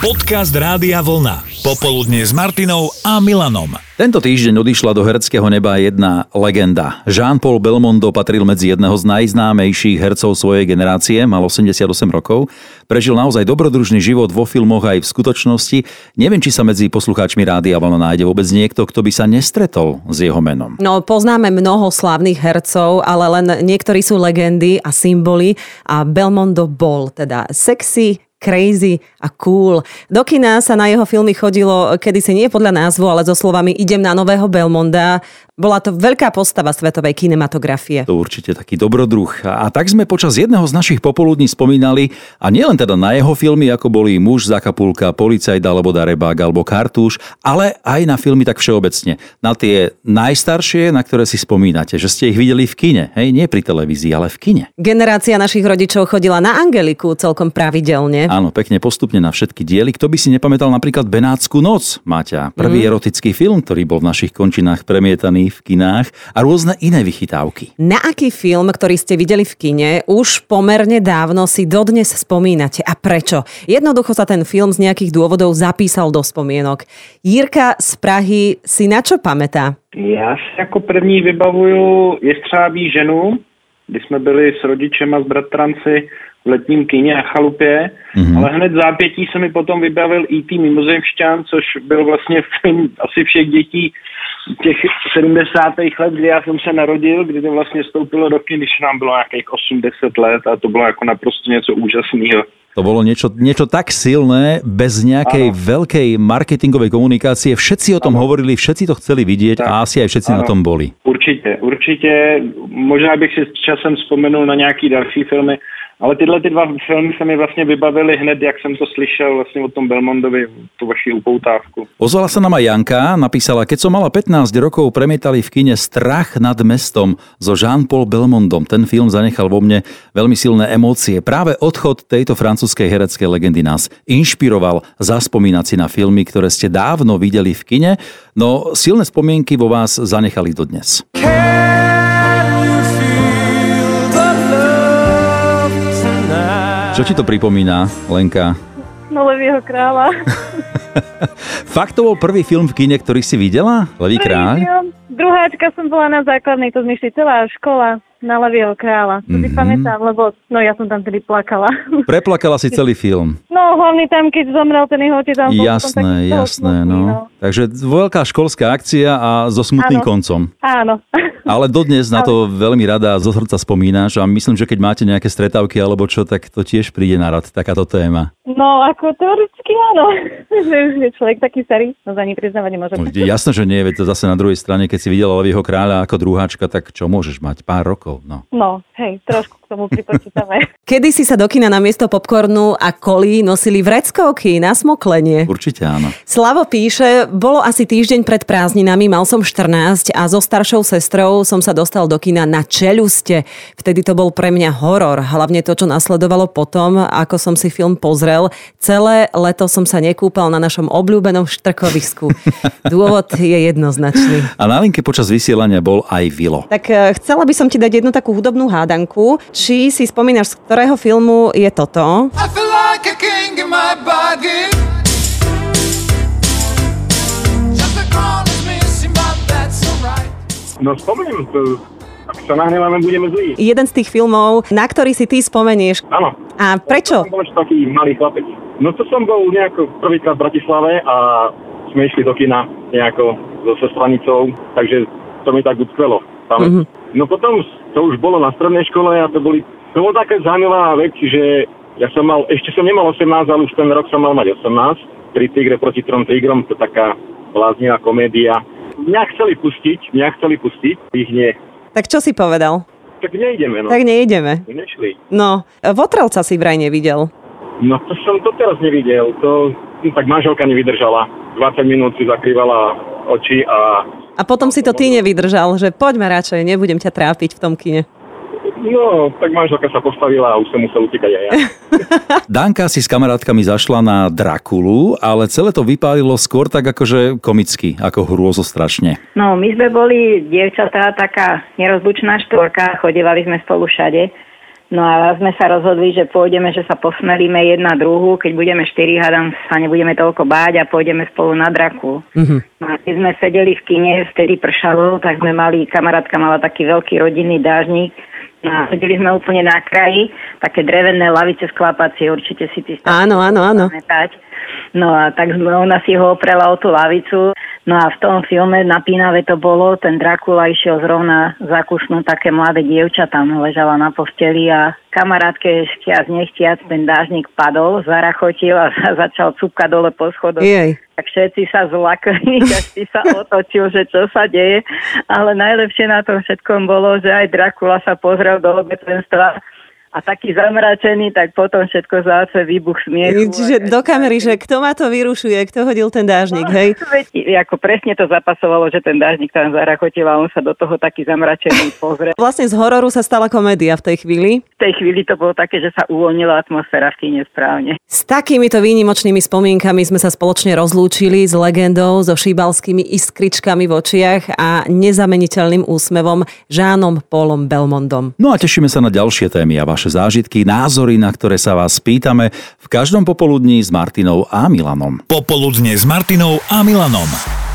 Podcast Rádia Vlna. Popoludne s Martinou a Milanom. Tento týždeň odišla do hereckého neba jedna legenda. Jean-Paul Belmondo patril medzi jedného z najznámejších hercov svojej generácie, mal 88 rokov. Prežil naozaj dobrodružný život vo filmoch aj v skutočnosti. Neviem, či sa medzi poslucháčmi Rádia Vlna nájde vôbec niekto, kto by sa nestretol s jeho menom. No, poznáme mnoho slávnych hercov, ale len niektorí sú legendy a symboly a Belmondo bol teda sexy, crazy a cool. Do kina sa na jeho filmy chodilo kedysi nie podľa názvu, ale so slovami idem na nového Belmonda. Bola to veľká postava svetovej kinematografie. To určite taký dobrodruh. A tak sme počas jedného z našich popoludní spomínali, a nielen teda na jeho filmy, ako boli Muž z Akapulka, Policajt alebo Darebák alebo Kartúš, ale aj na filmy tak všeobecne. Na tie najstaršie, na ktoré si spomínate, že ste ich videli v kine. Hej, nie pri televízii, ale v kine. Generácia našich rodičov chodila na Angeliku celkom pravidelne. Áno, pekne postupne na všetky diely. Kto by si nepamätal napríklad Benátsku noc, Maťa? Prvý mm. erotický film, ktorý bol v našich končinách premietaný v kinách a rôzne iné vychytávky. Na aký film, ktorý ste videli v kine, už pomerne dávno si dodnes spomínate a prečo? Jednoducho sa ten film z nejakých dôvodov zapísal do spomienok. Jirka z Prahy si na čo pamätá? Já si jako první vybavuju Jestřábí ženu, kdy jsme byli s rodičema, s bratranci v letním kyně a chalupě, mm-hmm. ale hned zápětí se mi potom vybavil E.T. Mimozemšťan, což byl vlastně film asi všech dětí těch 70. let, kdy já jsem se narodil, kdy to vlastně vstoupilo do kin, když nám bylo nějakých 80 let a to bylo jako naprosto něco úžasného. To bolo niečo, niečo tak silné, bez nejakej ano. veľkej marketingovej komunikácie. Všetci o tom ano. hovorili, všetci to chceli vidieť tak. a asi aj všetci ano. na tom boli. Určite, určite. Možná bych si časem spomenul na nejaký další filmy, ale tyhle ty dva filmy se mi vlastně vybavily hned, jak jsem to slyšel vlastně o tom Belmondovi, tu vaši upoutávku. Ozvala sa nám aj Janka, napísala, keď som mala 15 rokov, premietali v kine Strach nad mestom so Jean-Paul Belmondom. Ten film zanechal vo mne veľmi silné emócie. Práve odchod tejto francúzskej hereckej legendy nás inšpiroval zaspomínať si na filmy, ktoré ste dávno videli v kine, no silné spomienky vo vás zanechali dodnes. Čo ti to pripomína, Lenka? No Levieho kráľa. Fakt to bol prvý film v kine, ktorý si videla? Levý kráľ? Film. Druháčka som bola na základnej, to sme celá škola na Levieho kráľa. To mm-hmm. si mhm. pamätám, lebo no ja som tam tedy plakala. Preplakala si celý film. No hlavne tam, keď zomrel ten jeho otec. Jasné, jasné, no. no. Takže veľká školská akcia a so smutným Áno. koncom. Áno. Ale dodnes na to veľmi rada zo srdca spomínaš a myslím, že keď máte nejaké stretávky alebo čo, tak to tiež príde na rad, takáto téma. No, ako teoreticky áno. že už je človek taký starý, no za ní priznávať nemôžem. No, jasné, že nie, veď to zase na druhej strane, keď si videla Levýho kráľa ako druháčka, tak čo môžeš mať? Pár rokov, no. No, hej, trošku tomu pripočítame. Kedy si sa do kina na miesto popcornu a kolí nosili vreckovky na smoklenie? Určite áno. Slavo píše, bolo asi týždeň pred prázdninami, mal som 14 a so staršou sestrou som sa dostal do kina na čeluste. Vtedy to bol pre mňa horor, hlavne to, čo nasledovalo potom, ako som si film pozrel. Celé leto som sa nekúpal na našom obľúbenom štrkovisku. Dôvod je jednoznačný. A na linke počas vysielania bol aj Vilo. Tak eh, chcela by som ti dať jednu takú hudobnú hádanku. Či si spomínaš, z ktorého filmu je toto? I feel like a king in my body. No spomeniem, ak sa nahneváme, budeme zlí. Jeden z tých filmov, na ktorý si ty spomenieš. Áno. A prečo? Som bol taký malý chlapec. No to som bol nejako prvýkrát v Bratislave a sme išli do kina nejako so sestranicou, takže to mi tak utkvelo. Mm-hmm. No potom to už bolo na strednej škole a to boli, to bola taká zaujímavá vec, že ja som mal, ešte som nemal 18, ale už ten rok som mal mať 18. Tri tigre proti trom tigrom, to taká bláznivá komédia Mňa chceli pustiť, mňa chceli pustiť, ich nie. Tak čo si povedal? Tak nejdeme, no. Tak nejdeme. Nešli. No, Votrelca si vraj nevidel. No to som to teraz nevidel. To, no, tak manželka nevydržala. 20 minút si zakrývala oči a... A potom si to ty nevydržal, že poďme radšej, nebudem ťa trápiť v tom kine. No, tak manželka sa postavila a už som musel utekať aj ja. Danka si s kamarátkami zašla na Drakulu, ale celé to vypálilo skôr tak akože komicky, ako hrôzo strašne. No, my sme boli dievčatá, taká nerozlučná štvorka, chodívali sme spolu všade. No a sme sa rozhodli, že pôjdeme, že sa posmelíme jedna druhú, keď budeme štyri, hádam sa nebudeme toľko báť a pôjdeme spolu na draku. Mm-hmm. No a keď sme sedeli v kine, vtedy pršalo, tak sme mali, kamarátka mala taký veľký rodinný dážnik, No sedeli sme úplne na kraji, také drevené lavice sklápacie, určite si ty Áno, áno, áno. Pamätať. No a tak ona si ho oprela o tú lavicu No a v tom filme napínavé to bolo, ten Drakula išiel zrovna zakusnúť také mladé dievča, tam ležala na posteli a kamarátke chtiac nechtiac ten dážnik padol, zarachotil a začal cúpkať dole po schodoch. Jej. Tak všetci sa zlakli, každý sa otočil, že čo sa deje, ale najlepšie na tom všetkom bolo, že aj Drakula sa pozrel do obecenstva a taký zamračený, tak potom všetko zase výbuch smiechu. Čiže do kamery, že kto ma to vyrušuje, kto hodil ten dážnik, no, hej? Ako presne to zapasovalo, že ten dážnik tam zarachotil a on sa do toho taký zamračený pozrel. Vlastne z hororu sa stala komédia v tej chvíli? V tej chvíli to bolo také, že sa uvoľnila atmosféra v kine správne. S takýmito výnimočnými spomienkami sme sa spoločne rozlúčili s legendou, so šíbalskými iskričkami v očiach a nezameniteľným úsmevom Žánom Polom Belmondom. No a tešíme sa na ďalšie témy a vaše zážitky, názory, na ktoré sa vás pýtame v každom popoludní s Martinou a Milanom. Popoludne s Martinou a Milanom.